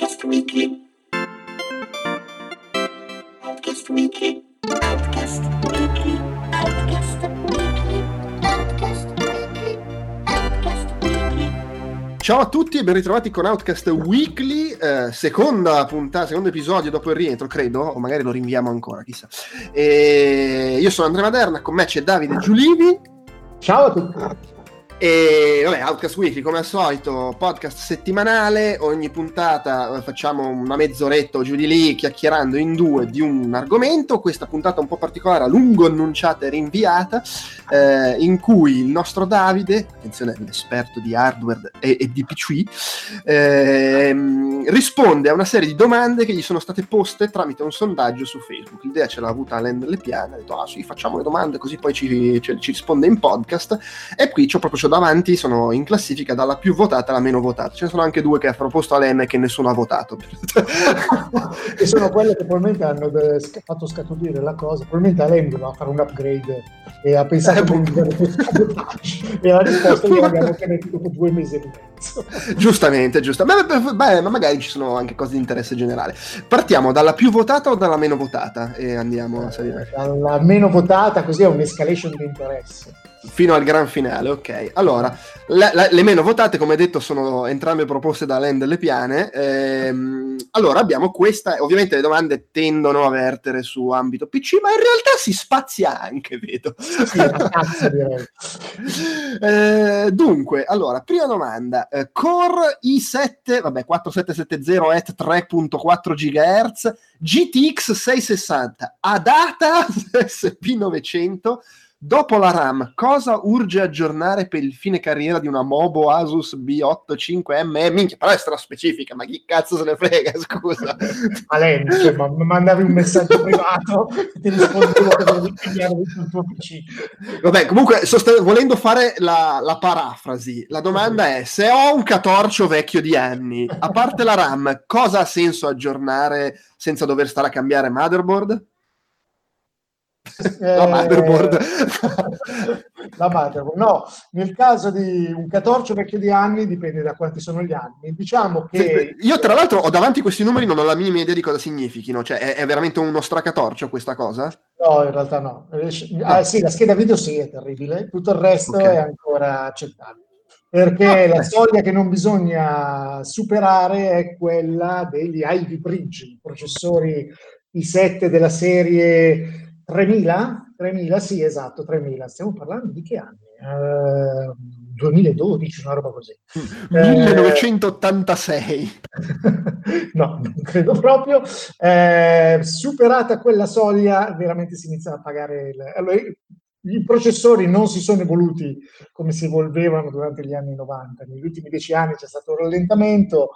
Outcast Weekly. Outcast Weekly. Outcast Weekly. Outcast Weekly. Outcast Weekly. Outcast Weekly. Ciao a tutti e ben ritrovati con Outcast Weekly, eh, seconda puntata, secondo episodio dopo il rientro, credo, o magari lo rinviamo ancora, chissà. E io sono Andrea Maderna, con me c'è Davide Giulivi Ciao a tutti. E vabbè, Outcast Weekly come al solito, podcast settimanale, ogni puntata eh, facciamo una mezz'oretta o giù di lì chiacchierando in due di un argomento, questa puntata un po' particolare, a lungo annunciata e rinviata, eh, in cui il nostro Davide, attenzione, l'esperto di hardware e, e di PC, ehm, risponde a una serie di domande che gli sono state poste tramite un sondaggio su Facebook. L'idea ce l'ha avuta Alain Delle Piane, ha detto, ah sì, facciamo le domande così poi ci, ci- ci risponde in podcast. E qui c'ho proprio c'ho davanti, sono in classifica dalla più votata alla meno votata. Ce ne sono anche due che ha proposto Alain e che nessuno ha votato. che sono quelle che probabilmente hanno eh, fatto scaturire la cosa. Probabilmente Alain doveva fare un upgrade e ha pensato Eh, di boh. sabotaggio. e la risposta gliel'abbiamo ottenuta dopo due mesi e mezzo. Giustamente, giusto. Beh, beh, ma magari ci sono anche cose di interesse generale. Partiamo dalla più votata o dalla meno votata e andiamo a salire. La meno votata, così è un'escalation di interesse. Fino al gran finale, ok. Allora, la- la- le meno votate, come detto, sono entrambe proposte da Len delle Piane. Ehm, allora, abbiamo questa. Ovviamente le domande tendono a vertere su ambito PC, ma in realtà si spazia anche, vedo. Sì. Eh, dunque, allora, prima domanda. Eh, Core i7, vabbè, 4770 at 3.4 GHz, GTX 660, ADATA SP900. Dopo la RAM, cosa urge aggiornare per il fine carriera di una Mobo Asus B85M? Minchia, però è stra specifica, ma chi cazzo se ne frega, scusa. Alain, cioè, ma ma mandavi un messaggio privato e ti rispondevo il tuo PC. Vabbè, comunque, sost- volendo fare la, la parafrasi, la domanda è: se ho un catorcio vecchio di anni, a parte la RAM, cosa ha senso aggiornare senza dover stare a cambiare motherboard? La Eh, motherboard. la motherboard. No, nel caso di un catorcio vecchio di anni dipende da quanti sono gli anni. Diciamo che Io, tra l'altro, ho davanti questi numeri, non ho la minima idea di cosa significhino. Cioè, è, è veramente uno stracatorcio questa cosa? no, in realtà no. Eh, Ah, sì, la scheda video sì è terribile, tutto il resto Ok. è ancora accettabile. Perché Ah, la soglia che non bisogna superare è quella degli Ivy Bridge, i processori i7 della serie 3000? 3000, sì, esatto, 3000. Stiamo parlando di che anni? Eh, 2012, una roba così. Eh, 1986. no, non credo proprio. Eh, superata quella soglia, veramente si inizia a pagare. Il... Allora, i- i processori non si sono evoluti come si evolvevano durante gli anni 90. Negli ultimi dieci anni c'è stato un rallentamento.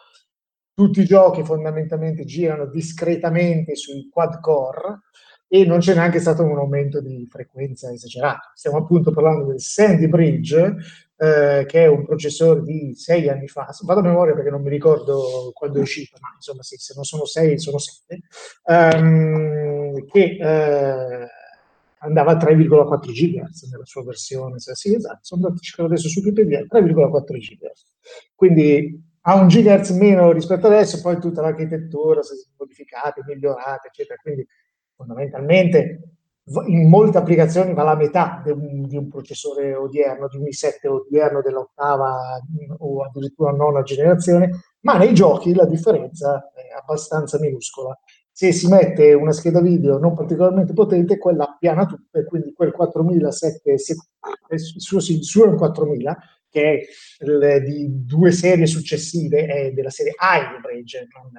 Tutti i giochi fondamentalmente girano discretamente sui quad core e non c'è neanche stato un aumento di frequenza esagerato. Stiamo appunto parlando del Sandy Bridge, eh, che è un processore di sei anni fa, vado a memoria perché non mi ricordo quando è uscito, ma insomma sì, se non sono sei sono sette, ehm, che eh, andava a 3,4 GHz nella sua versione, se- sì esatto, sono andato a cercare adesso su Wikipedia, 3,4 GHz, quindi ha un GHz meno rispetto adesso, poi tutta l'architettura si è modificata, migliorata, eccetera, quindi fondamentalmente in molte applicazioni va la metà di un, di un processore odierno, di un i7 odierno dell'ottava mh, o addirittura nona generazione, ma nei giochi la differenza è abbastanza minuscola. Se si mette una scheda video non particolarmente potente, quella appiana tutto e quindi quel 4007, se- eh, il suo, il suo è un 4000, che è di due serie successive, è della serie Ivy Bridge, non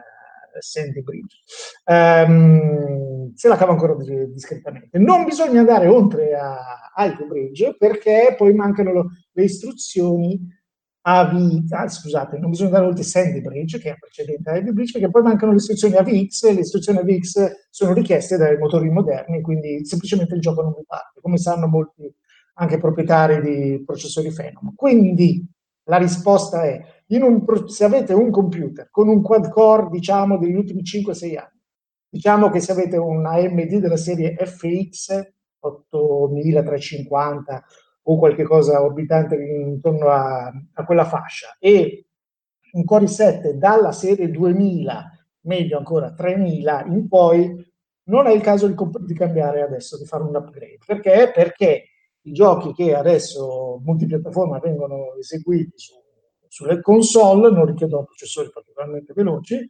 Sandy Bridge. Ehm, se la cava ancora dis- discretamente. Non bisogna andare oltre a Ivy Bridge perché poi mancano lo- le istruzioni AV, ah, scusate, non bisogna andare oltre Sandy Bridge, che è precedente a Ivy Bridge, perché poi mancano le istruzioni AVX, e le istruzioni AVX sono richieste dai motori moderni, quindi semplicemente il gioco non mi parte, come sanno molti anche proprietari di processori Phenom. Quindi la risposta è, un se avete un computer con un quad core, diciamo, degli ultimi 5-6 anni, diciamo che se avete un AMD della serie FX 8350 o qualche cosa orbitante intorno a, a quella fascia e un Core i7 dalla serie 2000, meglio ancora 3000 in poi, non è il caso di, di cambiare adesso, di fare un upgrade. Perché? Perché i giochi che adesso multipiattaforma vengono eseguiti su, sulle console non richiedono processori particolarmente veloci,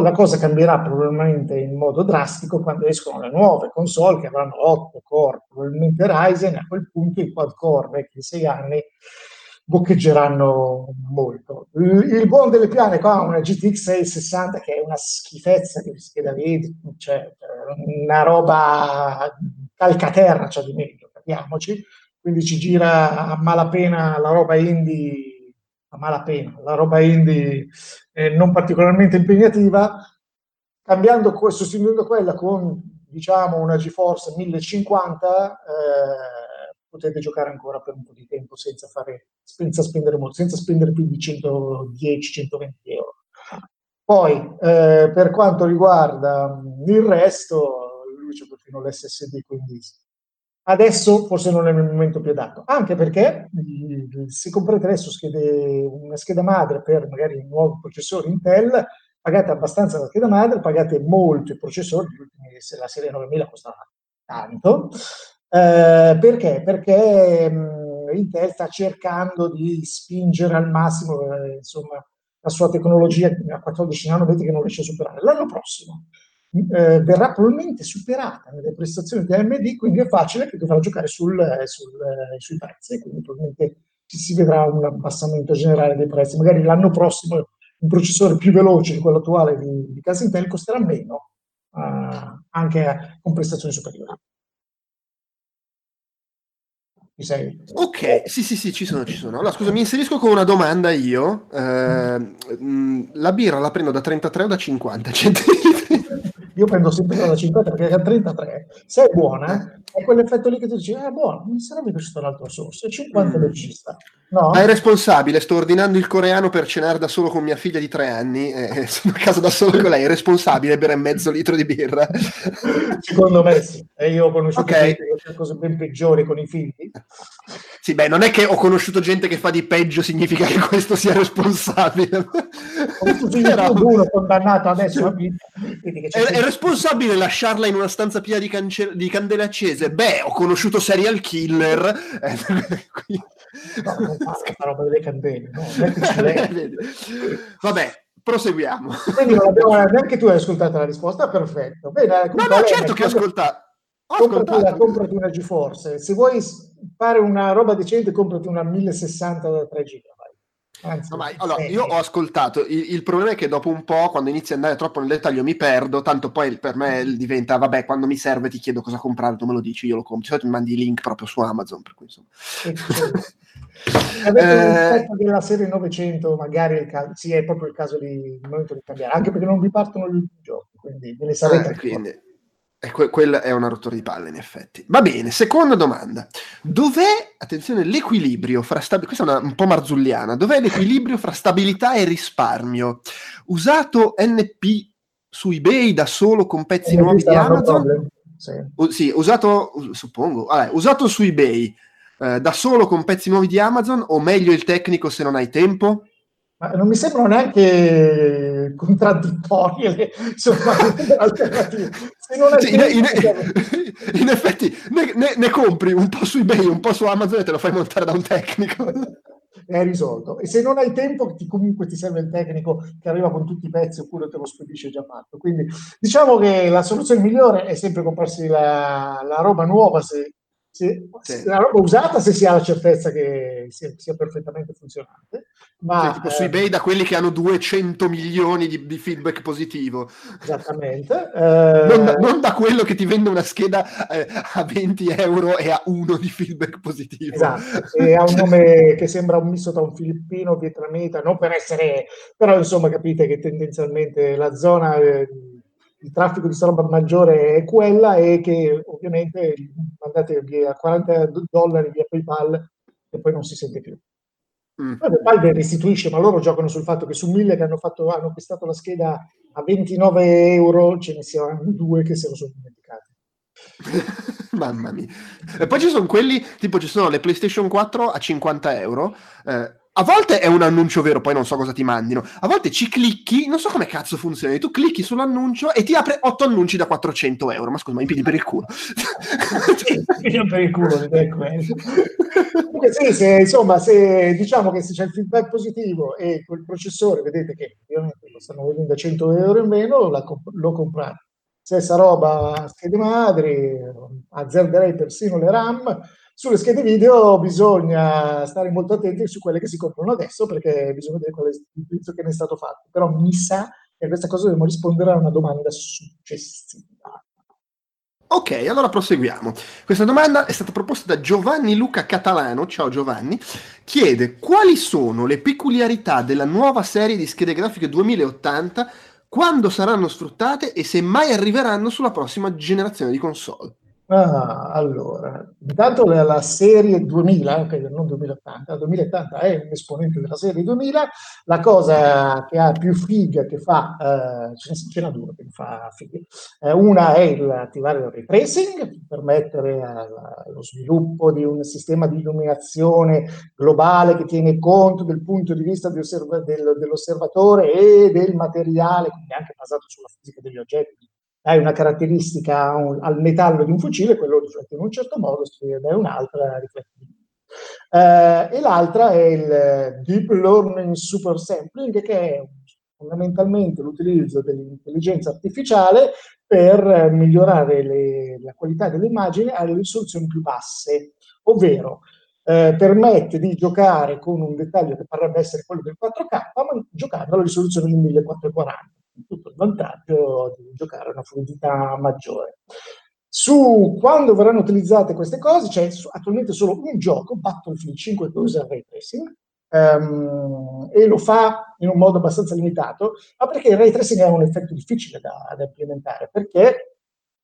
la cosa cambierà probabilmente in modo drastico quando escono le nuove console che avranno 8 core, probabilmente Ryzen, a quel punto i quad core vecchi di 6 anni boccheggeranno molto. Il, buon delle piane qua una GTX 660 che è una schifezza di scheda video, cioè una roba calcaterra, cioè di meglio, capiamoci, quindi ci gira a malapena la roba indie a malapena, la roba indie eh, non particolarmente impegnativa, cambiando, sostituendo quella con diciamo una GeForce 1050 eh, potete giocare ancora per un po' di tempo senza, fare, senza spendere molto, senza spendere più di 110-120 euro. Poi eh, per quanto riguarda il resto, lui c'è perfino l'SSD, quindi Adesso forse non è il momento più adatto, anche perché se comprate adesso schede, una scheda madre per magari un nuovo processore Intel, pagate abbastanza la scheda madre, pagate molto i processori, se la serie 9000 costa tanto. Eh, perché? Perché mh, Intel sta cercando di spingere al massimo eh, insomma, la sua tecnologia a 14 nanometri che non riesce a superare. L'anno prossimo eh, verrà probabilmente superata nelle prestazioni di AMD, quindi è facile che dovrà giocare sul, sul, sui prezzi, quindi probabilmente si vedrà un abbassamento generale dei prezzi. Magari l'anno prossimo un processore più veloce di quello attuale di, di casa Intel costerà meno, uh, anche con prestazioni superiori. Sei? Ok, sì, sì, sì, ci sono, ci sono. Allora, scusa, mi inserisco con una domanda io. Eh, la birra la prendo da 33 o da 50 centilitri? Io prendo sempre da 50 perché a 33, se è buona, è quell'effetto lì che tu dici, eh, buono, mi sarebbe piaciuto l'altro sorso, e 50 mm. ci sta. No? Ma è responsabile, sto ordinando il coreano per cenare da solo con mia figlia di tre anni, e sono a casa da solo con lei, è responsabile bere mezzo litro di birra? Secondo me sì, e io ho conosciuto okay. cose ben peggiori con i figli. Sì, beh, non è che ho conosciuto gente che fa di peggio, significa che questo sia responsabile. Ho Però... uno condannato adesso a vita. È, è, responsabile lasciarla in una stanza piena di, cance- di candele accese? Beh, ho conosciuto serial killer. no, non fa questa roba delle candele, no? Vabbè, proseguiamo. Quindi neanche tu hai ascoltato la risposta, perfetto. Bene, no, no, certo che ho ascoltato. Ho comprati, una, comprati una GeForce. Se vuoi fare una roba decente, comprati una 1060 da 3 GB. Anzi, no, ma, allora, io ho ascoltato, il, il, problema è che dopo un po', quando inizi ad andare troppo nel dettaglio, mi perdo, tanto poi per me diventa, vabbè, quando mi serve ti chiedo cosa comprare, tu me lo dici, io lo compro, di solito mi mandi i link proprio su Amazon, per cui insomma... Avete eh, della serie 900, magari caso, sì, è proprio il caso di, il momento di cambiare, anche perché non vi partono gli giochi, quindi ve ne sarete eh, quindi, e que- quella è una rottura di palle, in effetti. Va bene, seconda domanda. Dov'è, attenzione, l'equilibrio fra stabilità, questa è una, un po' marzulliana, dov'è l'equilibrio fra stabilità e risparmio? Usato NP su eBay da solo con pezzi nuovi di Amazon? Sì. U- sì, usato, suppongo, vabbè, usato su eBay eh, da solo con pezzi nuovi di Amazon o meglio il tecnico se non hai tempo? Ma non mi sembrano neanche contraddittorie le insomma, alternative. Sì, in, in, in, effetti ne, ne, ne, compri un po' su eBay, un po' su Amazon e te lo fai montare da un tecnico. È risolto. E se non hai tempo, ti, comunque ti serve il tecnico che arriva con tutti i pezzi oppure te lo spedisce già fatto. Quindi diciamo che la soluzione migliore è sempre comprarsi la, la roba nuova se se, sì. la roba usata se si ha la certezza che sia, sia perfettamente funzionante. Ma, sì, tipo eh, su eBay da quelli che hanno 200 milioni di, di feedback positivo. Esattamente. Eh, non, da, non, da, quello che ti vende una scheda eh, a 20 euro e ha uno di feedback positivo. Esatto, e ha un nome che sembra un misto tra un filippino, vietnamita, non per essere... però insomma capite che tendenzialmente la zona eh, il traffico di roba maggiore è quella e che ovviamente mandate via 40 dollari via PayPal e poi non si sente più. Mm. Poi PayPal restituisce, ma loro giocano sul fatto che su mille che hanno, fatto, hanno acquistato la scheda a 29 euro ce ne siano due che se lo sono dimenticati. Mamma mia. E poi ci sono quelli, tipo ci sono le PlayStation 4 a 50 euro, eh, a volte è un annuncio vero, poi non so cosa ti mandino. A volte ci clicchi, non so come cazzo funziona. Tu clicchi sull'annuncio e ti apre 8 annunci da 400 euro. Ma scusa, ma mi pigli per il culo. sì, per il culo, Comunque sì, se, insomma, se diciamo che se c'è il feedback positivo e quel processore, vedete che ovviamente lo stanno vendendo a 100 euro in meno, la, lo comprate. Stessa roba, schede madri, azzarderei persino le RAM sulle schede video bisogna stare molto attenti su quelle che si comprano adesso perché bisogna vedere qual è l'utilizzo che ne è stato fatto. Però mi sa che a questa cosa dobbiamo rispondere a una domanda successiva. Ok, allora proseguiamo. Questa domanda è stata proposta da Giovanni Luca Catalano, ciao Giovanni, chiede quali sono le peculiarità della nuova serie di schede grafiche 2080, quando saranno sfruttate e se mai arriveranno sulla prossima generazione di console. Ah, allora, intanto la, serie 2000, ok, non 2080, la 2080 è un esponente della serie 2000, la cosa che ha più figa che fa, eh, ce n'è due che fa figa, eh, una è attivare il ray tracing, permettere lo sviluppo di un sistema di illuminazione globale che tiene conto del punto di vista di osserva, del, dell'osservatore e del materiale, quindi anche basato sulla fisica degli oggetti, hai una caratteristica al metallo di un fucile, quello riflette in un certo modo, se dai un'altra riflette in un eh, e l'altra è il Deep Learning Super Sampling, che è fondamentalmente l'utilizzo dell'intelligenza artificiale per migliorare le, la qualità delle immagini alle risoluzioni più basse, ovvero eh, permette di giocare con un dettaglio che potrebbe essere quello del 4K, ma giocando alla risoluzione di 1440 tutto il vantaggio di giocare a una fluidità maggiore. Su quando verranno utilizzate queste cose, c'è attualmente solo un gioco, Battlefield 5, che usa il ray tracing, um, e lo fa in un modo abbastanza limitato, ma perché il ray tracing è un effetto difficile da, da implementare, perché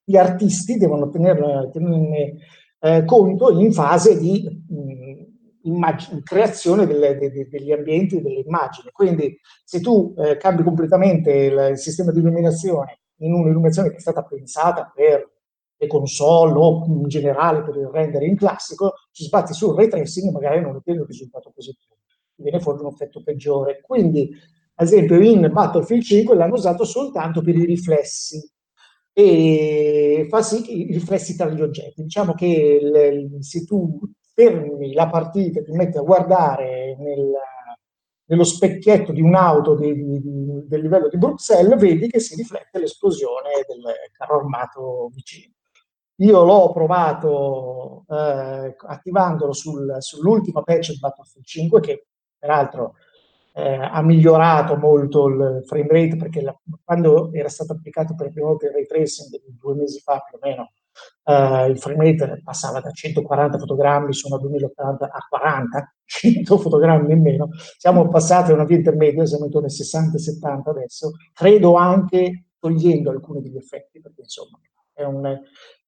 gli artisti devono tenerne, tenerne eh, conto in fase di mh, immag- creazione delle, de, degli ambienti e delle immagini. Quindi se tu eh, cambi completamente il, il, sistema di illuminazione in un'illuminazione che è stata pensata per le console o in generale per il rendering classico, ci sbatti sul ray tracing e magari non ottieni un risultato positivo, viene fuori un effetto peggiore. Quindi, ad esempio, in Battlefield 5 l'hanno usato soltanto per i riflessi e fa sì che i riflessi tra gli oggetti. Diciamo che il, se tu fermi la partita, ti metti a guardare nel, nello specchietto di un'auto di, di, di, del livello di Bruxelles, vedi che si riflette l'esplosione del carro armato vicino. Io l'ho provato eh, attivandolo sul, sull'ultima patch di Battlefield 5, che peraltro eh, ha migliorato molto il frame rate, perché la, quando era stato applicato per la prima volta il ray tracing, due mesi fa più o meno, Uh, il frame rate passava da 140 fotogrammi su una 2080 a 40, 100 fotogrammi in meno. Siamo passati a una via intermedia, siamo intorno ai 60-70 adesso, credo anche togliendo alcuni degli effetti, perché insomma è un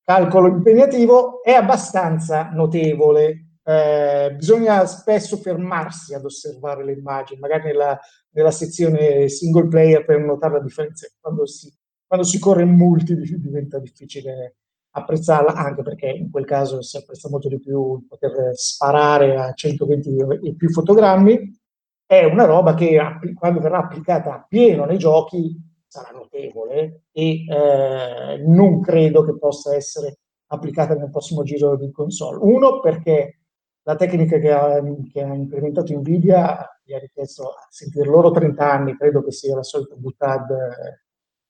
calcolo impegnativo, è abbastanza notevole. Eh, bisogna spesso fermarsi ad osservare le immagini, magari nella, nella sezione single player per notare la differenza. Quando si, quando si corre in multi diventa difficile apprezzarla anche perché in quel caso si apprezza molto di più poter sparare a 120 e più fotogrammi, è una roba che quando verrà applicata a pieno nei giochi sarà notevole e eh, non credo che possa essere applicata nel prossimo giro di console. Uno perché la tecnica che ha, che ha implementato Nvidia gli ha richiesto a sentire loro 30 anni, credo che sia la solita buttad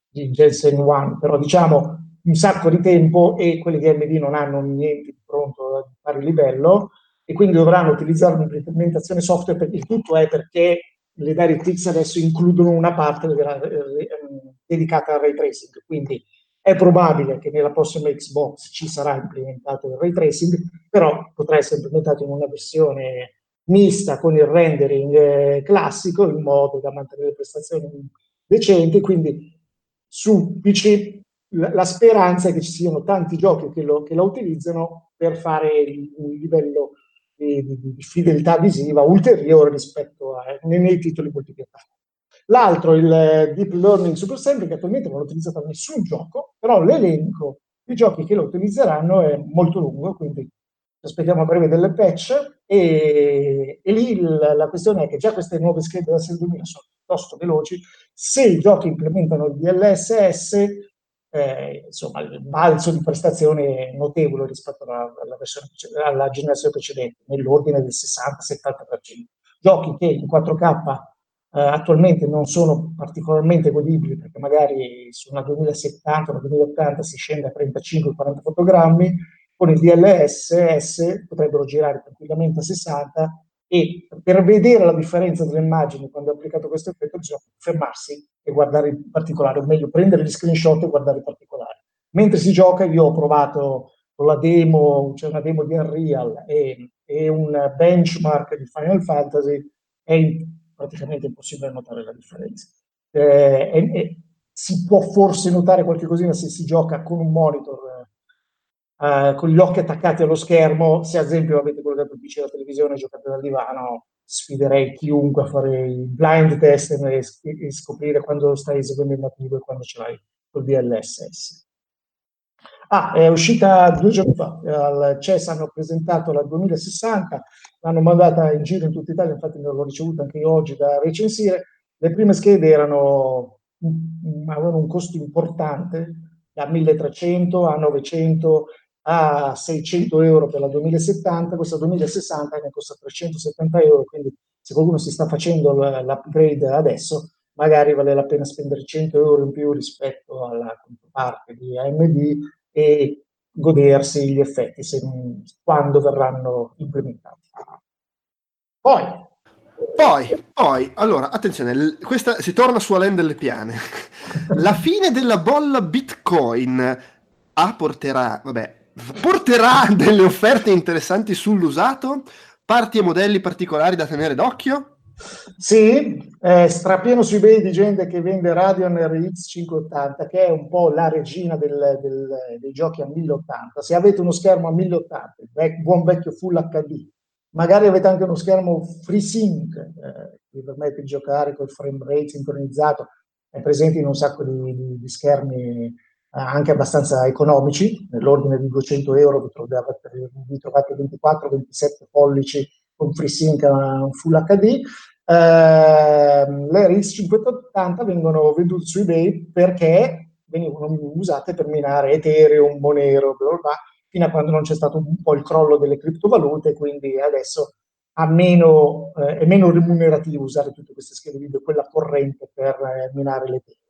di Jensen One, però diciamo un sacco di tempo e quelli di AMD non hanno niente di pronto a pari livello e quindi dovranno utilizzare un'implementazione software perché il tutto è perché le DirectX adesso includono una parte eh, dedicata al ray tracing, quindi è probabile che nella prossima Xbox ci sarà implementato il ray tracing, però potrà essere implementato in una versione mista con il rendering eh, classico in modo da mantenere le prestazioni decenti, quindi su PC la, speranza è che ci siano tanti giochi che lo, che lo utilizzano per fare un livello di, di, di, fedeltà visiva ulteriore rispetto a, nei, nei titoli multipiattaforma. L'altro, il Deep Learning Super Sample, che attualmente non è utilizzato da nessun gioco, però l'elenco di giochi che lo utilizzeranno è molto lungo, quindi aspettiamo a breve delle patch e, e lì il, la questione è che già queste nuove schede da 2000 sono piuttosto veloci, se i giochi implementano il DLSS, eh, insomma, il balzo di prestazione notevole rispetto alla, alla, versione, alla generazione precedente, nell'ordine del 60-70%. Giochi che in 4K eh, attualmente non sono particolarmente godibili perché magari su una 2070, una 2080 si scende a 35-40 fotogrammi, con il DLSS potrebbero girare tranquillamente a 60 e per vedere la differenza delle immagini quando è applicato questo effetto bisogna fermarsi e guardare il particolare, o meglio prendere gli screenshot e guardare il particolare. Mentre si gioca io ho provato con la demo, c'è una demo di Unreal e, e un benchmark di Final Fantasy, è praticamente impossibile notare la differenza. Eh, e, e si può forse notare qualche cosina se si gioca con un monitor eh, con gli occhi attaccati allo schermo. Se ad esempio avete collegato il PC alla televisione e giocate dal divano, sfiderei chiunque a fare il blind test e, scoprire quando stai eseguendo il nativo e quando ce l'hai col DLSS. Ah, è uscita due giorni fa, al CES hanno presentato la 2060, l'hanno mandata in giro in tutta Italia, infatti l'ho ricevuta anche io oggi da recensire. Le prime schede erano, avevano un costo importante, da 1300 a 900 a 600 euro per la 2070, questa 2060 ne costa 370 euro, quindi se qualcuno si sta facendo l'upgrade adesso, magari vale la pena spendere 100 euro in più rispetto alla controparte di AMD e godersi gli effetti se, quando verranno implementati. Poi, poi, poi, allora, attenzione, questa si torna su Alain delle Piane. La fine della bolla Bitcoin apporterà, vabbè, porterà delle offerte interessanti sull'usato, parti e modelli particolari da tenere d'occhio? Sì, è strapieno su eBay di gente che vende Radeon RX 580, che è un po' la regina del, del, dei giochi a 1080. Se avete uno schermo a 1080, buon vecchio Full HD, magari avete anche uno schermo FreeSync eh, che vi permette di giocare col frame rate sincronizzato, è presente in un sacco di, di, di schermi anche abbastanza economici, nell'ordine di 200 euro vi trovate, vi trovate 24-27 pollici con FreeSync Full HD. Eh, le RX 580 vengono vendute su eBay perché venivano usate per minare Ethereum, Monero, bla bla, fino a quando non c'è stato un po' il crollo delle criptovalute, quindi adesso meno, eh, è meno remunerativo usare tutte queste schede video, quella corrente per eh, minare l'Ethereum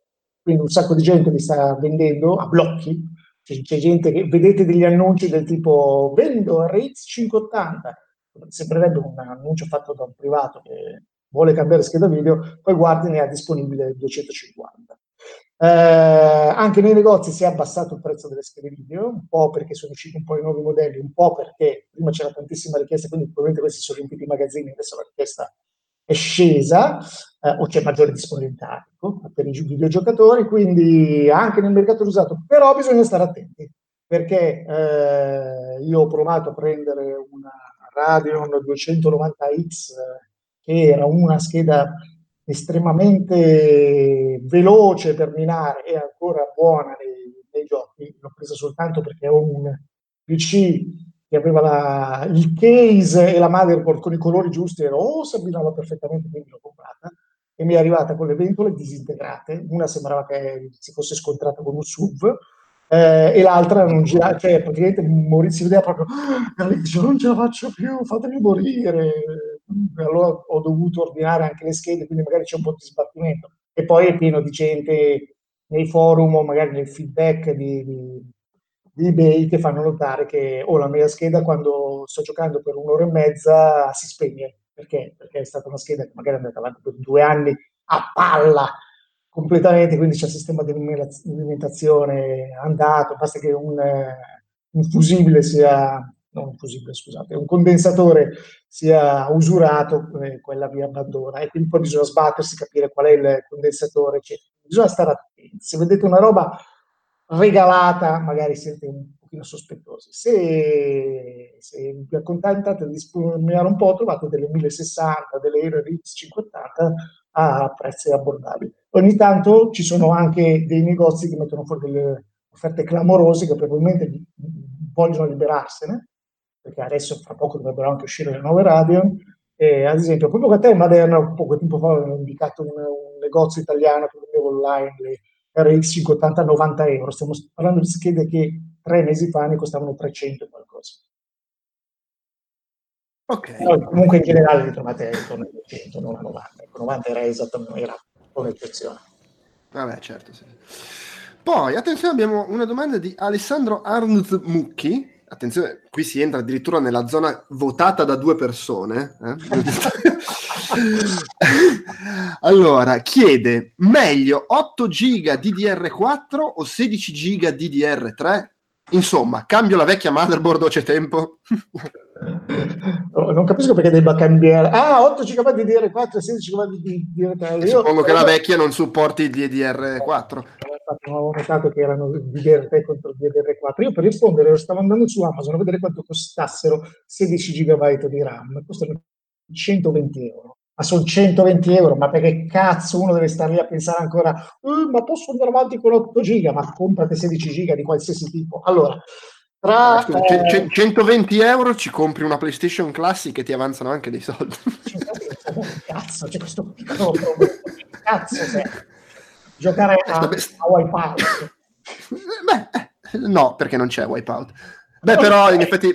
quindi un sacco di gente li sta vendendo a blocchi, c'è, c'è gente che vedete degli annunci del tipo vendo RX 580, sembrerebbe un annuncio fatto da un privato che vuole cambiare scheda video, poi guardi ne ha disponibile 250. Eh, anche nei negozi si è abbassato il prezzo delle schede video, un po' perché sono usciti un po' i nuovi modelli, un po' perché prima c'era tantissima richiesta, quindi probabilmente questi sono riempiti i magazzini, adesso la richiesta è scesa eh, o c'è maggiore disponibilità ecco, per i videogiocatori, quindi anche nel mercato usato, però bisogna stare attenti perché eh, io ho provato a prendere una Radeon 290X che era una scheda estremamente veloce per minare e ancora buona nei, nei giochi, l'ho presa soltanto perché ho un PC che aveva la, il case e la motherboard con i colori giusti, ero, oh, abbinava perfettamente, quindi l'ho comprata e mi è arrivata con le ventole disintegrate, una sembrava che si fosse scontrata con un SUV eh, e l'altra non girava, cioè praticamente mori, si vedeva proprio, ah, e dice non ce la faccio più, fatemi morire. Allora ho dovuto ordinare anche le schede, quindi magari c'è un po' di sbattimento. E poi è pieno di gente nei forum o magari nel feedback di, di di eBay che fanno notare che oh, la mia scheda quando sto giocando per un'ora e mezza si spegne. Perché? Perché è stata una scheda che magari è andata avanti per due anni a palla completamente, quindi c'è il sistema di alimentazione andato, basta che un, un fusibile sia, non un fusibile scusate, un condensatore sia usurato, eh, quella vi abbandona e quindi poi bisogna sbattersi, capire qual è il condensatore, eccetera. Bisogna stare attenti. Se vedete una roba regalata, magari siete un pochino sospettosi. Se, se vi accontentate di risparmiare un po', trovate delle 1060, delle RX 580 a prezzi abbordabili. Ogni tanto ci sono anche dei negozi che mettono fuori delle offerte clamorose che probabilmente vogliono liberarsene perché adesso fra poco dovrebbero anche uscire le nuove Radeon. E, ad esempio, proprio a te, Maderna, poco tempo fa avevo indicato un, un negozio italiano che vendeva online le RX 580 a 90 euro. Stiamo parlando di schede che tre mesi fa ne costavano 300 e qualcosa. Ok. Però comunque in generale li trovate intorno ai 200, non a 90. Ecco, 90 era esattamente era un'eccezione. Vabbè, certo, sì. Poi, attenzione, abbiamo una domanda di Alessandro Arndt Mucchi. Attenzione, qui si entra addirittura nella zona votata da due persone. eh. allora, chiede, meglio 8 giga DDR4 o 16 giga DDR3? Insomma, cambio la vecchia motherboard o c'è tempo? Oh, Non capisco perché debba cambiare. Ah, 8 GB di DR4 e 16 GB di DR3. Io- Suppongo che la vecchia non supporti il DDR4. Infatti non avevo notato che erano DDR3 contro DDR4. Io per rispondere stavo andando su Amazon a vedere quanto costassero 16 GB di RAM. Costano 120 euro. Ma sono 120 euro, ma perché cazzo uno deve stare lì a pensare ancora, "Eh, ma posso andare avanti con 8 giga? Ma comprate 16 giga di qualsiasi tipo. Allora, tra... Scusa, eh, ce- 120 euro ci compri una PlayStation Classic e ti avanzano anche dei soldi. cazzo, c'è questo piccolo problema. Cazzo, se giocare a, a Wipeout. Beh, eh, no, perché non c'è Wipeout. Beh, però in effetti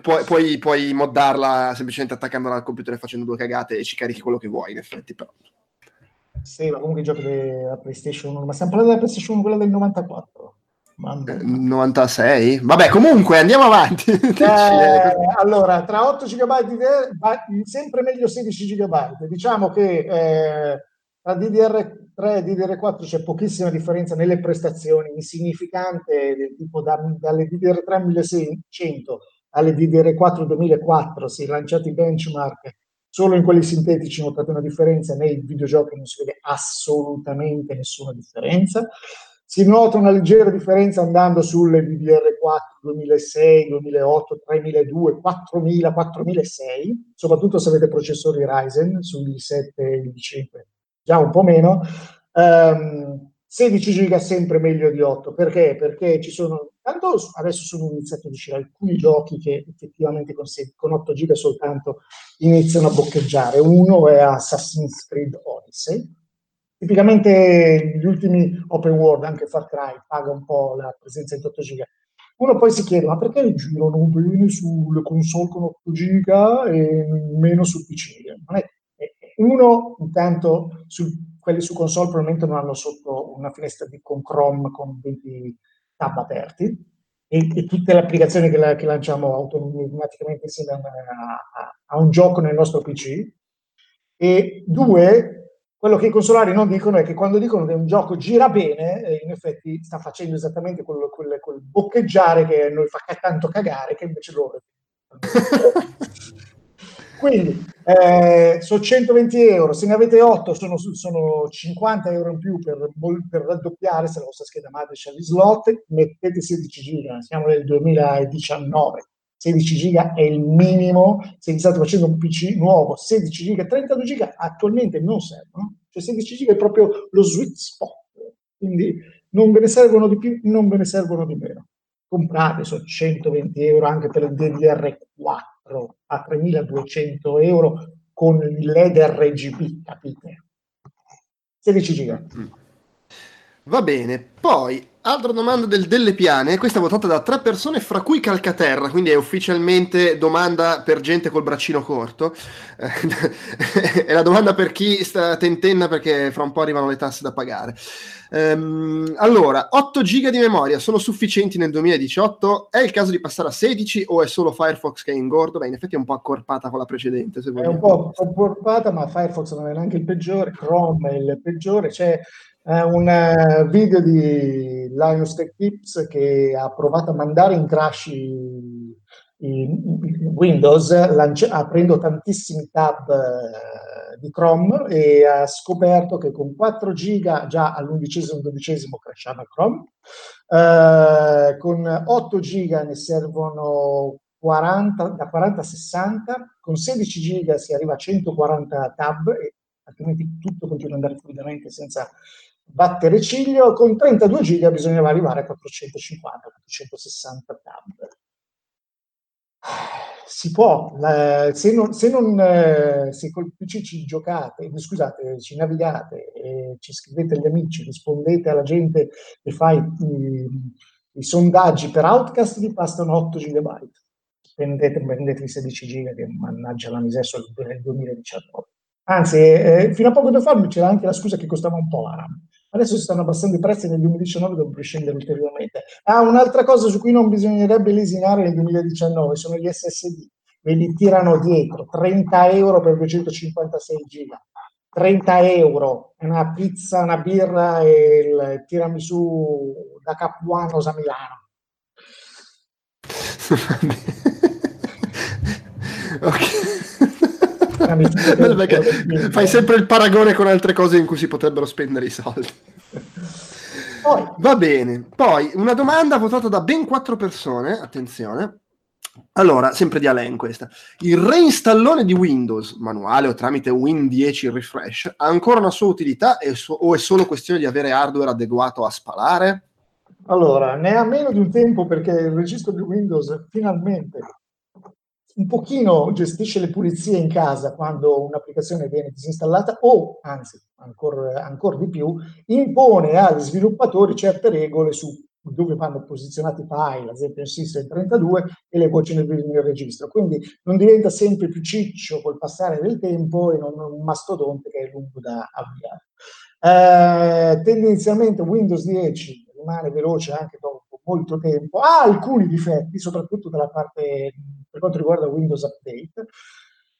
puoi, puoi, puoi moddarla semplicemente attaccandola al computer e facendo due cagate e ci carichi quello che vuoi, in effetti, però. Sì, ma comunque i giochi della PlayStation 1, ma stiamo parlando della PlayStation 1, quella del 94. Mamma Eh, mia. 96? Vabbè, comunque andiamo avanti. Eh, eh, allora, tra 8 GB di sempre meglio 16 GB. Diciamo che eh, tra DDR3 e DDR4 c'è pochissima differenza nelle prestazioni, insignificante, tipo da- dalle DDR3 1600 alle DDR4 2004, si lanciati i benchmark, solo in quelli sintetici notate una differenza, nei videogiochi non si vede assolutamente nessuna differenza. Si nota una leggera differenza andando sulle DDR4 2006, 2008, 3002, 4000, 4006, soprattutto se avete processori Ryzen sugli 7 e i 5, già un po' meno. Ehm, 16 giga sempre meglio di 8, perché? Perché ci sono, tanto adesso sono iniziati ad uscire alcuni giochi che effettivamente con, con 8 giga soltanto iniziano a boccheggiare. Uno è Assassin's Creed Odyssey, tipicamente gli ultimi open world, anche Far Cry, paga un po' la presenza di 8 giga. Uno poi si chiede, ma perché girano bene sulle console con 8 giga e meno sul PC? Non è- è- uno, intanto, su, quelli su console probabilmente non hanno sotto una finestra di, con Chrome con 20 tab aperti e, e tutte le applicazioni che, la- che lanciamo automaticamente insieme a, a- a un gioco nel nostro PC. E due, quello che i consolari non dicono è che quando dicono che un gioco gira bene, eh, in effetti sta facendo esattamente quel, quel- quel boccheggiare che noi fa tanto cagare, che invece loro. Quindi eh, sono 120 euro, se ne avete 8 sono, sono 50 euro in più per, per raddoppiare se la vostra scheda madre c'ha gli slot, mettete 16 giga, siamo nel 2019. 16 giga è il minimo, se state facendo un PC nuovo, 16 giga, 32 giga attualmente non servono, cioè 16 giga è proprio lo sweet spot, quindi non ve ne servono di più, non ve ne servono di meno. Comprate, sono 120 euro anche per il DDR4 a 3200 euro con il LED RGB, capite? 16 giga. Va bene, poi altra domanda del Delle Piane, questa è votata da tre persone, fra cui Calcaterra, quindi è ufficialmente domanda per gente col braccino corto. Eh, è la domanda per chi sta tentenna perché fra un po' arrivano le tasse da pagare. Ehm, allora, 8 giga di memoria sono sufficienti nel 2018? È il caso di passare a 16 o è solo Firefox che è ingordo? Beh, in effetti è un po' accorpata con la precedente, se È un po' comportata, ma Firefox non è neanche il peggiore, Chrome è il peggiore. C'è eh, un eh, video di Linus Tech Tips che ha provato a mandare in crash i, i- Windows lance- aprendo tantissimi tab eh, di Chrome e ha scoperto che con 4 giga già all'undicesimo dodicesimo crashava Chrome, Eh, con 8 giga ne servono 40, da 40 a 60, con 16 giga si arriva a 140 tab, e altrimenti tutto continua ad andare fluidamente senza battere ciglio, con 32 giga bisognava arrivare a 450-460 tab. si può, se, non, se, non, eh, se col PC ci giocate, scusate, ci navigate, ci scrivete agli amici, rispondete alla gente e fai i, i sondaggi per Outcast, vi bastano 8 GB. Prendete, prendete i 16 GB che mannaggia la miseria nel 2019. Anzi, eh, fino a poco tempo fa c'era anche la scusa che costava un po' la RAM. Adesso si stanno abbassando i prezzi nel 2019 dovrebbero scendere ulteriormente. Ah, un'altra cosa su cui non bisognerebbe lesinare nel 2019 sono gli SSD. Ve li tirano dietro, 30 euro per 256 giga. 30 euro, una pizza, una birra e il tiramisù da Capuanos a Milano. ok. fai sempre il paragone con altre cose in cui si potrebbero spendere i soldi. Poi. Va bene, poi una domanda votata da ben quattro persone, attenzione. Allora, sempre di Alain questa. Il reinstallone di Windows, manuale o tramite Win 10 refresh, ha ancora una sua utilità so- o è solo questione di avere hardware adeguato a spalare? Allora, ne ha meno di un tempo perché il registro di Windows finalmente un pochino gestisce le pulizie in casa quando un'applicazione viene disinstallata o, anzi, ancora, ancora di più, impone agli sviluppatori certe regole su dove vanno posizionati i file, ad esempio in System 32 e le voci nel, nel, registro. Quindi non diventa sempre più ciccio col passare del tempo e non un mastodonte che è lungo da avviare. Eh, tendenzialmente Windows 10 rimane veloce anche dopo molto tempo, ha alcuni difetti, soprattutto parte per quanto riguarda Windows Update.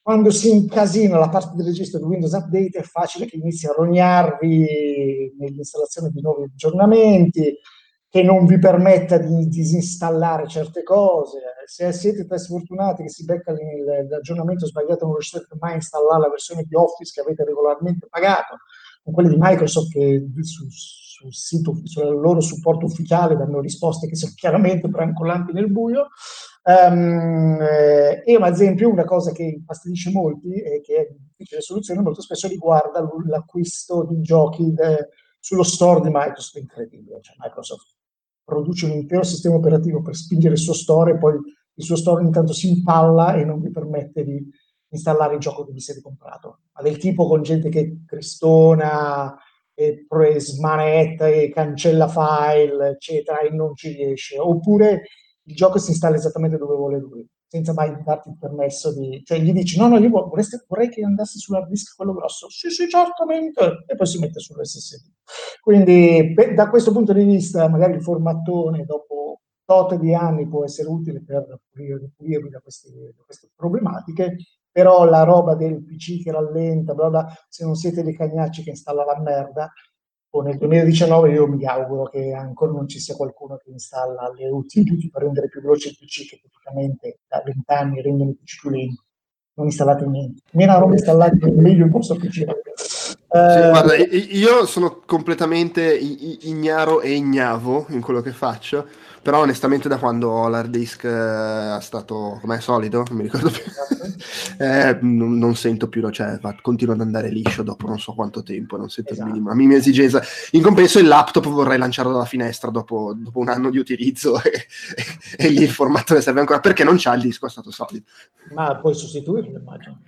Quando si incasina la parte del registro di Windows Update è facile che inizi a rognarvi nell'installazione di nuovi aggiornamenti, che non vi permetta di disinstallare certe cose. Se siete tra sfortunati che si becca l'aggiornamento sbagliato, non riuscite mai a installare la versione di Office che avete regolarmente pagato, con quelle di Microsoft che su, sul sito, sul loro supporto ufficiale danno risposte che sono chiaramente brancolanti nel buio. Um, eh, e ad esempio una cosa che infastidisce molti e che è difficile soluzione molto spesso riguarda l'acquisto di giochi de, sullo store di Microsoft, incredibile, cioè Microsoft produce un intero sistema operativo per spingere il suo store e poi il suo store intanto si impalla e non vi permette di installare il gioco che vi siete comprato. Ma del tipo con gente che cristona, e smanetta e cancella file, eccetera, e non ci riesce. Oppure il gioco si installa esattamente dove vuole lui, senza mai darti il permesso di... Cioè gli dici, no, no, io vorreste, vorrei che andasse sull'hard disk quello grosso. Sì, sì, certamente. E poi si mette sull'SSD. Quindi per, da questo punto di vista, magari il formattone dopo tot di anni può essere utile per pulirvi da, da queste problematiche, però la roba del PC che rallenta, bla bla, se non siete dei cagnacci che installa la merda, o nel 2019 io mi auguro che ancora non ci sia qualcuno che installa le utility per rendere più veloce il PC che praticamente da 20 anni rendono il PC più lento. Non installate niente. Meno roba installate meglio il vostro PC. Eh, sì, guarda, io sono completamente ignaro e ignavo in quello che faccio però onestamente da quando ho l'hard disk eh, è stato come solito, non mi ricordo più, eh, non, non, sento più, cioè va, continua ad andare liscio dopo non so quanto tempo, non sento esatto. la minima, minima esigenza. In compenso il laptop vorrei lanciarlo dalla finestra dopo, dopo un anno di utilizzo e, e, e, lì il formato ne serve ancora, perché non c'ha il disco, è stato solido. Ma puoi sostituirlo, immagino.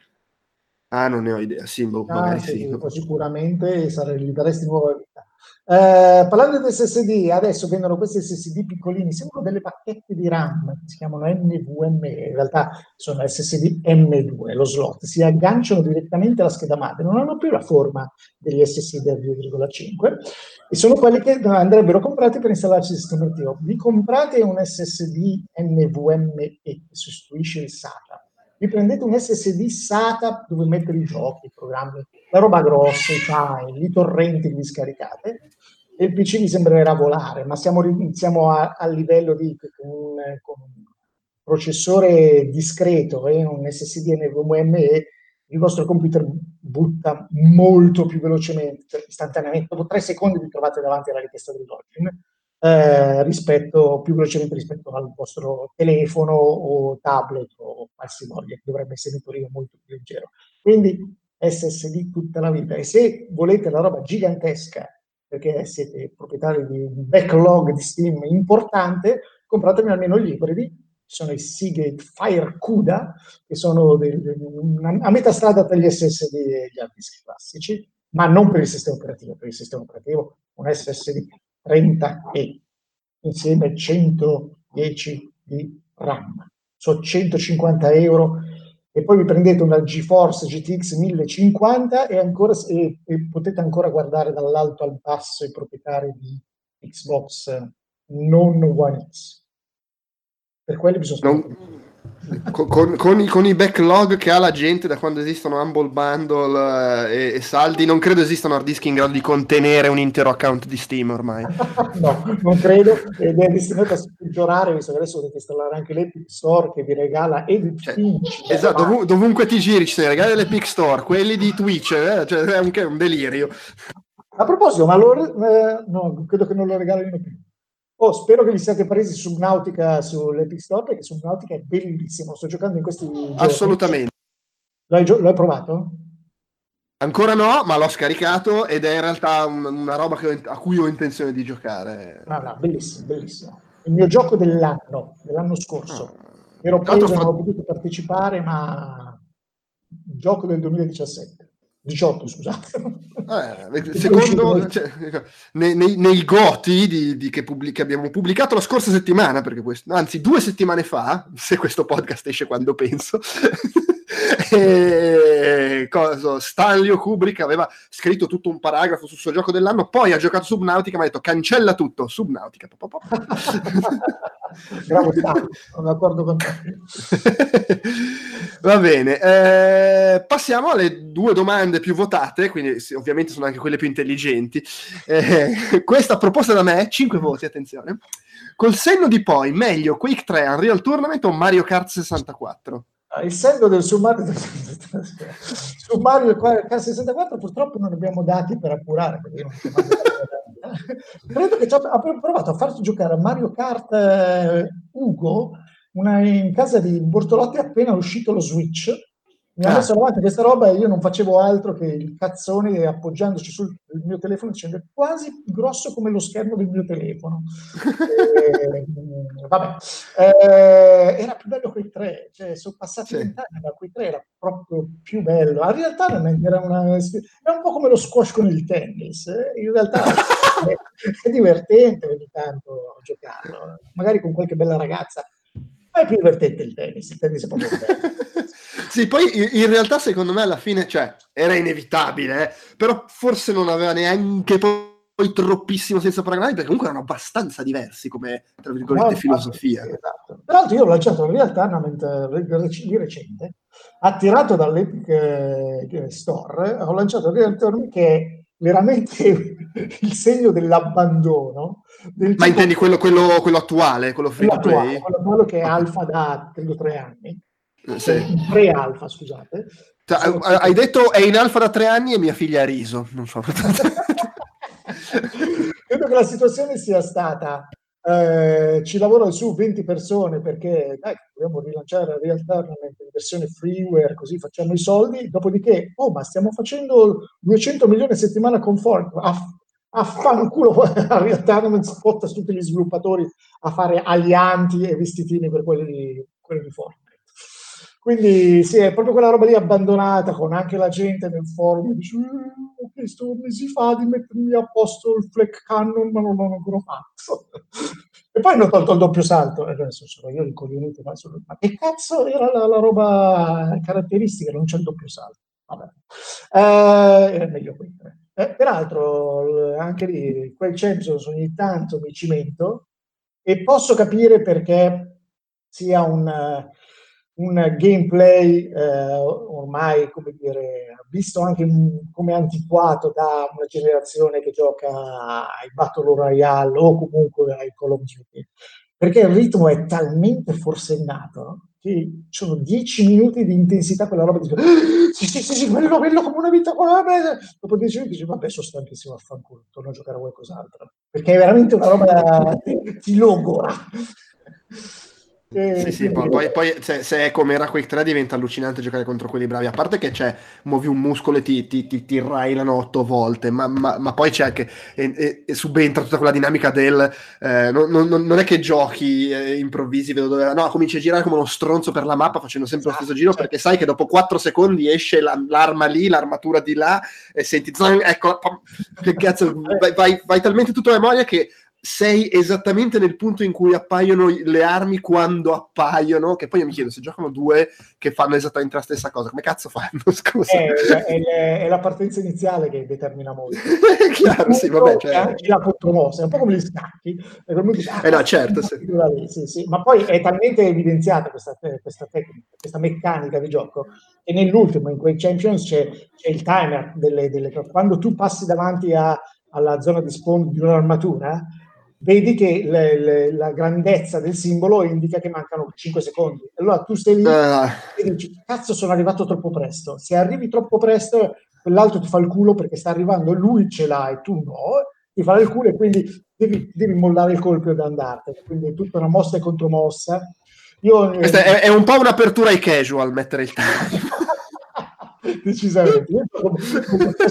Ah, non ne ho idea, sì, boh, ah, magari sì. sì. Sicuramente sarei, gli daresti nuova vita. Eh, parlando di SSD, adesso vendono questi SSD piccolini, sembrano delle bacchette di RAM, si chiamano NVMe, in realtà sono SSD M2, lo slot, si agganciano direttamente alla scheda madre, non hanno più la forma degli SSD del 2,5 e sono quelli che andrebbero comprati per installarci il sistema operativo. Vi comprate un SSD NVMe che sostituisce il SATA, vi prendete un SSD SATA dove mettere i giochi, i programmi, la roba grossa, i file, i torrenti vi scaricate, e il PC vi sembrerà volare, ma siamo, siamo a, a, livello di un, un processore discreto e un SSD NVMe, il vostro computer butta molto più velocemente, istantaneamente. Dopo tre secondi vi trovate davanti alla richiesta del login eh, rispetto, più velocemente rispetto al vostro telefono o tablet o qualsivoglia, che dovrebbe essere in teoria molto più leggero. Quindi SSD tutta la vita. E se volete la roba gigantesca, perché siete proprietari di un backlog di Steam importante, compratemi almeno gli ibridi sono i Seagate Fire CUDA, che sono dei, dei, una, a metà strada tra gli SSD e gli hard disk classici, ma non per il sistema operativo, per il sistema operativo un SSD 30E insieme 110 di RAM. Sono 150 euro e poi vi prendete una GeForce GTX 1050 e, ancora, e, e potete ancora guardare dall'alto al basso i proprietari di Xbox non One X. Per quelli bisogna... Non, con, con, con, i, con, i, backlog che ha la gente da quando esistono Humble Bundle eh, e, e, saldi, non credo esistano hard disk in grado di contenere un intero account di Steam ormai. no, non credo, ed è destinato a peggiorare, visto che adesso dovete installare anche l'Epic Store che vi regala Edit cioè. Esatto, dov- dovunque ti giri ci sono i regali dell'Epic Store, quelli di Twitch, eh, cioè, è anche un delirio. A proposito, ma lo, eh, no, credo che non lo regalino più. Oh, spero che vi siate presi Subnautica sull'Epic Store perché Subnautica è bellissimo. Sto giocando in questi. Assolutamente. L'hai, gio- l'hai, provato? Ancora no, ma l'ho scaricato ed è in realtà un, una roba ho, a cui ho intenzione di giocare. No, no, bellissimo, bellissimo. Il mio gioco dell'anno, dell'anno scorso. Oh. Ero preso, non ho potuto partecipare, ma gioco del 2017. 18, scusate. Eh, secondo cioè, nei, nei, nei, goti di, di che, pubblic- che, abbiamo pubblicato la scorsa settimana, perché questo, anzi due settimane fa, se questo podcast esce quando penso, e, cosa, Stanley Kubrick aveva scritto tutto un paragrafo sul suo gioco dell'anno, poi ha giocato Subnautica, ma ha detto cancella tutto, Subnautica. Bravo Stanley, sono d'accordo con te. Va bene, eh, passiamo alle due domande più votate, quindi sì, ovviamente sono anche quelle più intelligenti. Eh, questa proposta da me, 5 voti, attenzione. Col senno di poi, meglio Quake 3 Unreal Tournament o Mario Kart 64? Ah, il senno del sommario, su Mario Kart 64 purtroppo non abbiamo dati per appurare, perché io non Credo che abbia provato a farci giocare a Mario Kart eh, Ugo una, in casa di Bortolotti appena uscito lo Switch. Mi ha ah. messo davanti questa roba e io non facevo altro che il cazzone appoggiandoci sul mio telefono dicendo quasi grosso come lo schermo del mio telefono. e, vabbè, eh, era più bello quei tre, cioè sono passati vent'anni, sì. ma quei tre era proprio più bello. In realtà era, una, era un po' come lo squash con il tennis, eh? in realtà è, è divertente ogni tanto giocarlo, magari con qualche bella ragazza è più divertente il tennis, il tennis è proprio bello. sì, poi in realtà secondo me alla fine, cioè, era inevitabile, eh? però forse non aveva neanche poi troppissimo senso paragonare perché comunque erano abbastanza diversi come, tra virgolette, no, filosofia. Sì, esatto. Tra l'altro io ho lanciato in realtà di recente, attirato dall'Epic eh, Store, ho lanciato Real che veramente il segno dell'abbandono. Del Ma intendi quello, quello, quello, attuale, quello free quello attuale, quello, quello che è alfa da credo tre anni. Eh, sì. Pre-alfa, scusate. Cioè, hai detto è in alfa da tre anni e mia figlia ha riso. Non so. credo che la situazione sia stata eh, ci lavorano su 20 persone perché dai, dobbiamo rilanciare la Real Tournament in versione freeware, così facciamo i soldi. Dopodiché, oh, ma stiamo facendo 200 milioni a settimana con Fortnite. Aff- affanculo la Real Tournament spotta tutti gli sviluppatori a fare alianti e vestitini per quelli di, quelli di Fortnite. Quindi sì, è proprio quella roba lì abbandonata con anche la gente nel forum che dice eh, ho chiesto mesi fa di mettermi a posto il fleck cannon ma non l'ho ancora fatto. e poi hanno tolto il doppio salto. E adesso sono io ricoglionito, ma, ma che cazzo era la, la, roba caratteristica? Non c'è il doppio salto. Vabbè. Eh, era meglio qui. Eh, peraltro, anche lì, quel Champions ogni tanto mi cimento e posso capire perché sia un un gameplay eh, ormai, come dire, visto anche come antiquato da una generazione che gioca ai Battle Royale o comunque ai Call of Duty, perché il ritmo è talmente forsennato che sono dieci minuti di intensità quella roba di sì, sì, sì, sì, quello, quello come una vita, una dopo dieci minuti dici, vabbè, sono stanchissimo, affanculo, torno a giocare a qualcos'altro, perché è veramente una roba da, ti logora. Sì, sì, poi, poi- poi se, se è come era Quake 3 diventa allucinante giocare contro quelli bravi. A parte che c'è, muovi un muscolo e ti, ti, ti, ti railano otto volte, ma, ma- ma poi c'è anche, e, e- subentra tutta quella dinamica del, eh, non, non- non è che giochi eh, improvvisi, vedo dove, no, cominci a girare come uno stronzo per la mappa facendo sempre lo Esatto, stesso giro certo. perché sai che dopo 4 secondi esce la- l'arma lì, l'armatura di là e senti, zang, ecco, che cazzo, vai, vai- vai talmente tutto a memoria che sei esattamente nel punto in cui appaiono le armi quando appaiono, che poi io mi chiedo se giocano due che fanno esattamente la stessa cosa, come cazzo fanno? Scusa. È, è- è- è la partenza iniziale che determina molto. È chiaro, sì, vabbè, cioè- gira contro mossa, è un po' come gli scacchi. Come Eh no, certo, sì. sì, sì. Ma poi è talmente evidenziata questa, questa tecnica, questa meccanica di gioco, che nell'ultimo, in quei Champions, c'è, c'è il timer. Delle, delle- quando tu passi davanti a- alla zona di spawn di un'armatura, vedi che le- le- la grandezza del simbolo indica che mancano 5 secondi. Allora tu stai lì Ah, e dici, cazzo sono arrivato troppo presto. Se arrivi troppo presto, quell'altro ti fa il culo perché sta arrivando, lui ce l'ha e tu no, ti fa il culo e quindi devi, devi mollare il colpo ed andartene. Quindi è tutta una mossa e contromossa. Io, eh, è, è un po' un'apertura ai casual mettere il timer. decisamente. Io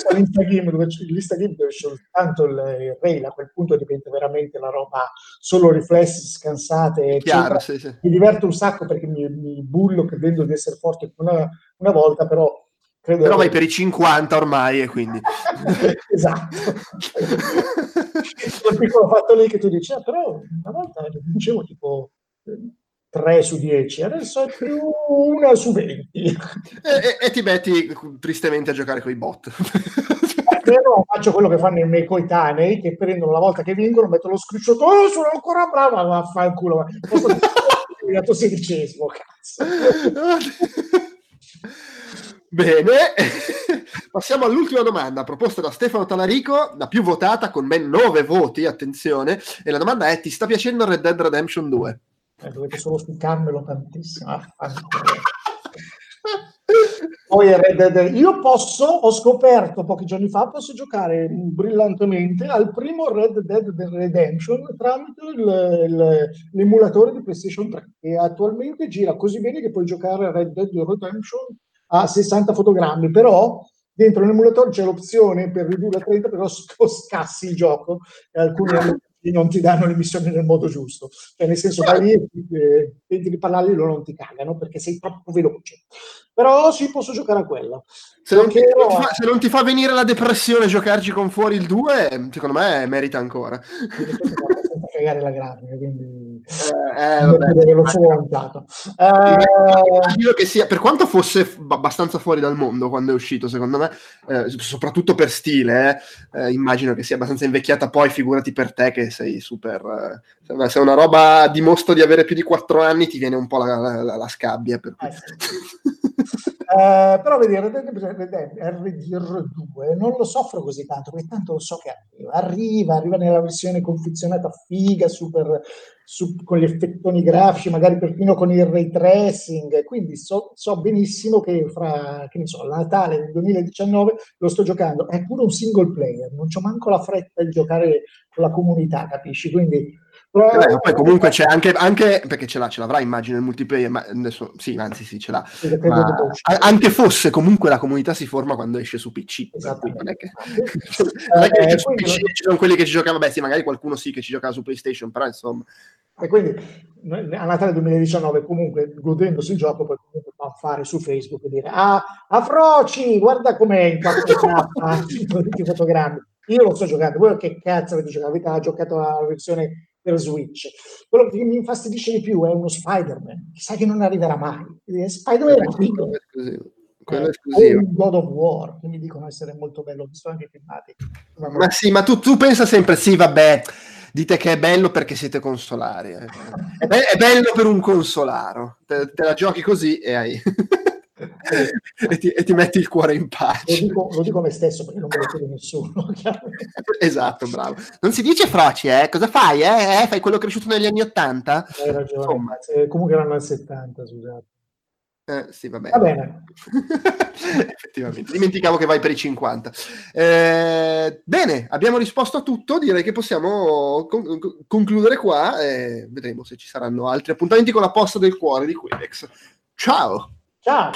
all'Instagame dove l'Instagame dove c'è soltanto il, il rail a quel punto diventa veramente la roba solo riflessi scansate Chiaro, sì, sì. mi diverto un sacco perché mi, mi bullo credendo di essere forte una, una volta però credo Però vai per i 50 ormai e quindi... esatto. Quel piccolo fatto lì che tu dici ah, però una volta dicevo tipo 3 su 10 adesso è più 1 su 20 e, e- e ti metti tristemente a giocare con i bot. Però faccio quello che fanno i miei coetanei che prendono la volta che vincono, mettono lo screenshot, oh sono ancora brava, vaffanculo. Posso dire, È arrivato sedicesimo, cazzo. Bene, passiamo all'ultima domanda proposta da Stefano Talarico, la più votata con ben 9 voti, attenzione, e la domanda è ti sta piacendo Red Dead Redemption 2? Eh, dovete solo spiccarmelo tantissimo. vaffanculo. Poi Red Dead- io posso, ho scoperto pochi giorni fa, posso giocare brillantemente al primo Red Dead Redemption tramite il- il- l'emulatore di PlayStation 3 che attualmente gira così bene che puoi giocare a Red Dead Redemption a 60 fotogrammi, però dentro l'emulatore c'è l'opzione per ridurre a 30 però sc- scassi il gioco e alcuni non ti danno le missioni nel modo giusto. Cioè nel senso vai lì e eh, tenti di parlarli loro non ti cagano perché sei troppo veloce. Però sì posso giocare a quello Se non, ti, non fa, se non ti fa venire la depressione giocarci con fuori il 2, secondo me merita ancora. Cagare la grafica quindi Eh, devo vabbè. che vantato Eh, Immagino che sia, per quanto fosse abbastanza fuori dal mondo quando è uscito, secondo me, eh, soprattutto per stile, eh, eh, immagino che sia abbastanza invecchiata. Poi figurati per te che sei super. eh, se una- roba dimostra di avere più di 4 anni, ti viene un po' la, la- la scabbia. Per cui. Eh, Eh, però vedi, Red Dead Red Dead RDR2 non lo soffro così tanto, perché tanto lo so che arriva, arriva, arriva nella versione confezionata figa, super, su- con gli effettoni grafici, magari perfino con il ray tracing, quindi so, so benissimo che fra, che ne so, Natale del 2019 lo sto giocando, è pure un single player, non c'ho manco la fretta di giocare con la comunità, capisci? Quindi... Vabbè, poi comunque c'è anche, anche perché ce l'ha, ce l'avrà immagino il multiplayer, ma adesso sì, anzi sì, ce l'ha. Anche fosse comunque la comunità si forma quando esce su PC. cui non è che, non è che Eh, su PC e ci sono quelli che ci giocano, beh sì, magari qualcuno sì che ci giocava su PlayStation, però insomma. E quindi a Natale 2019, comunque godendosi il gioco, poi comunque va a fare su Facebook e dire: Ah, Afroci, guarda com'è in 4K, 120 fotogrammi. Io lo sto giocando, voi che cazzo avete giocato? Avete giocato la versione per Switch. Quello che mi infastidisce di più è uno Spider-Man, che sa che non arriverà mai. Eh, Spider-Man era figo. Quello è esclusivo. È Eh, esclusivo. un God of War, che mi dicono essere molto bello, ho visto anche i filmati. Ma- Ma sì, ma tu, tu pensa sempre, sì, vabbè, dite che è bello perché siete consolari. eh. È, be- è bello per un consolaro. Te, te la giochi così e hai... e, ti, e, ti, metti il cuore in pace. Lo dico, lo dico a me stesso perché non me lo chiede nessuno. esatto, bravo. Non si dice froci, eh? Cosa fai, eh? eh? Fai quello cresciuto negli anni 80? Hai ragione. Insomma. Eh, comunque erano al 70, scusate. Eh, sì, va bene. Va bene. Effettivamente, dimenticavo che vai per i 50. Eh, bene, abbiamo risposto a tutto, direi che possiamo con- concludere qua e vedremo se ci saranno altri appuntamenti con la posta del cuore di Quedex. Ciao! Tchau.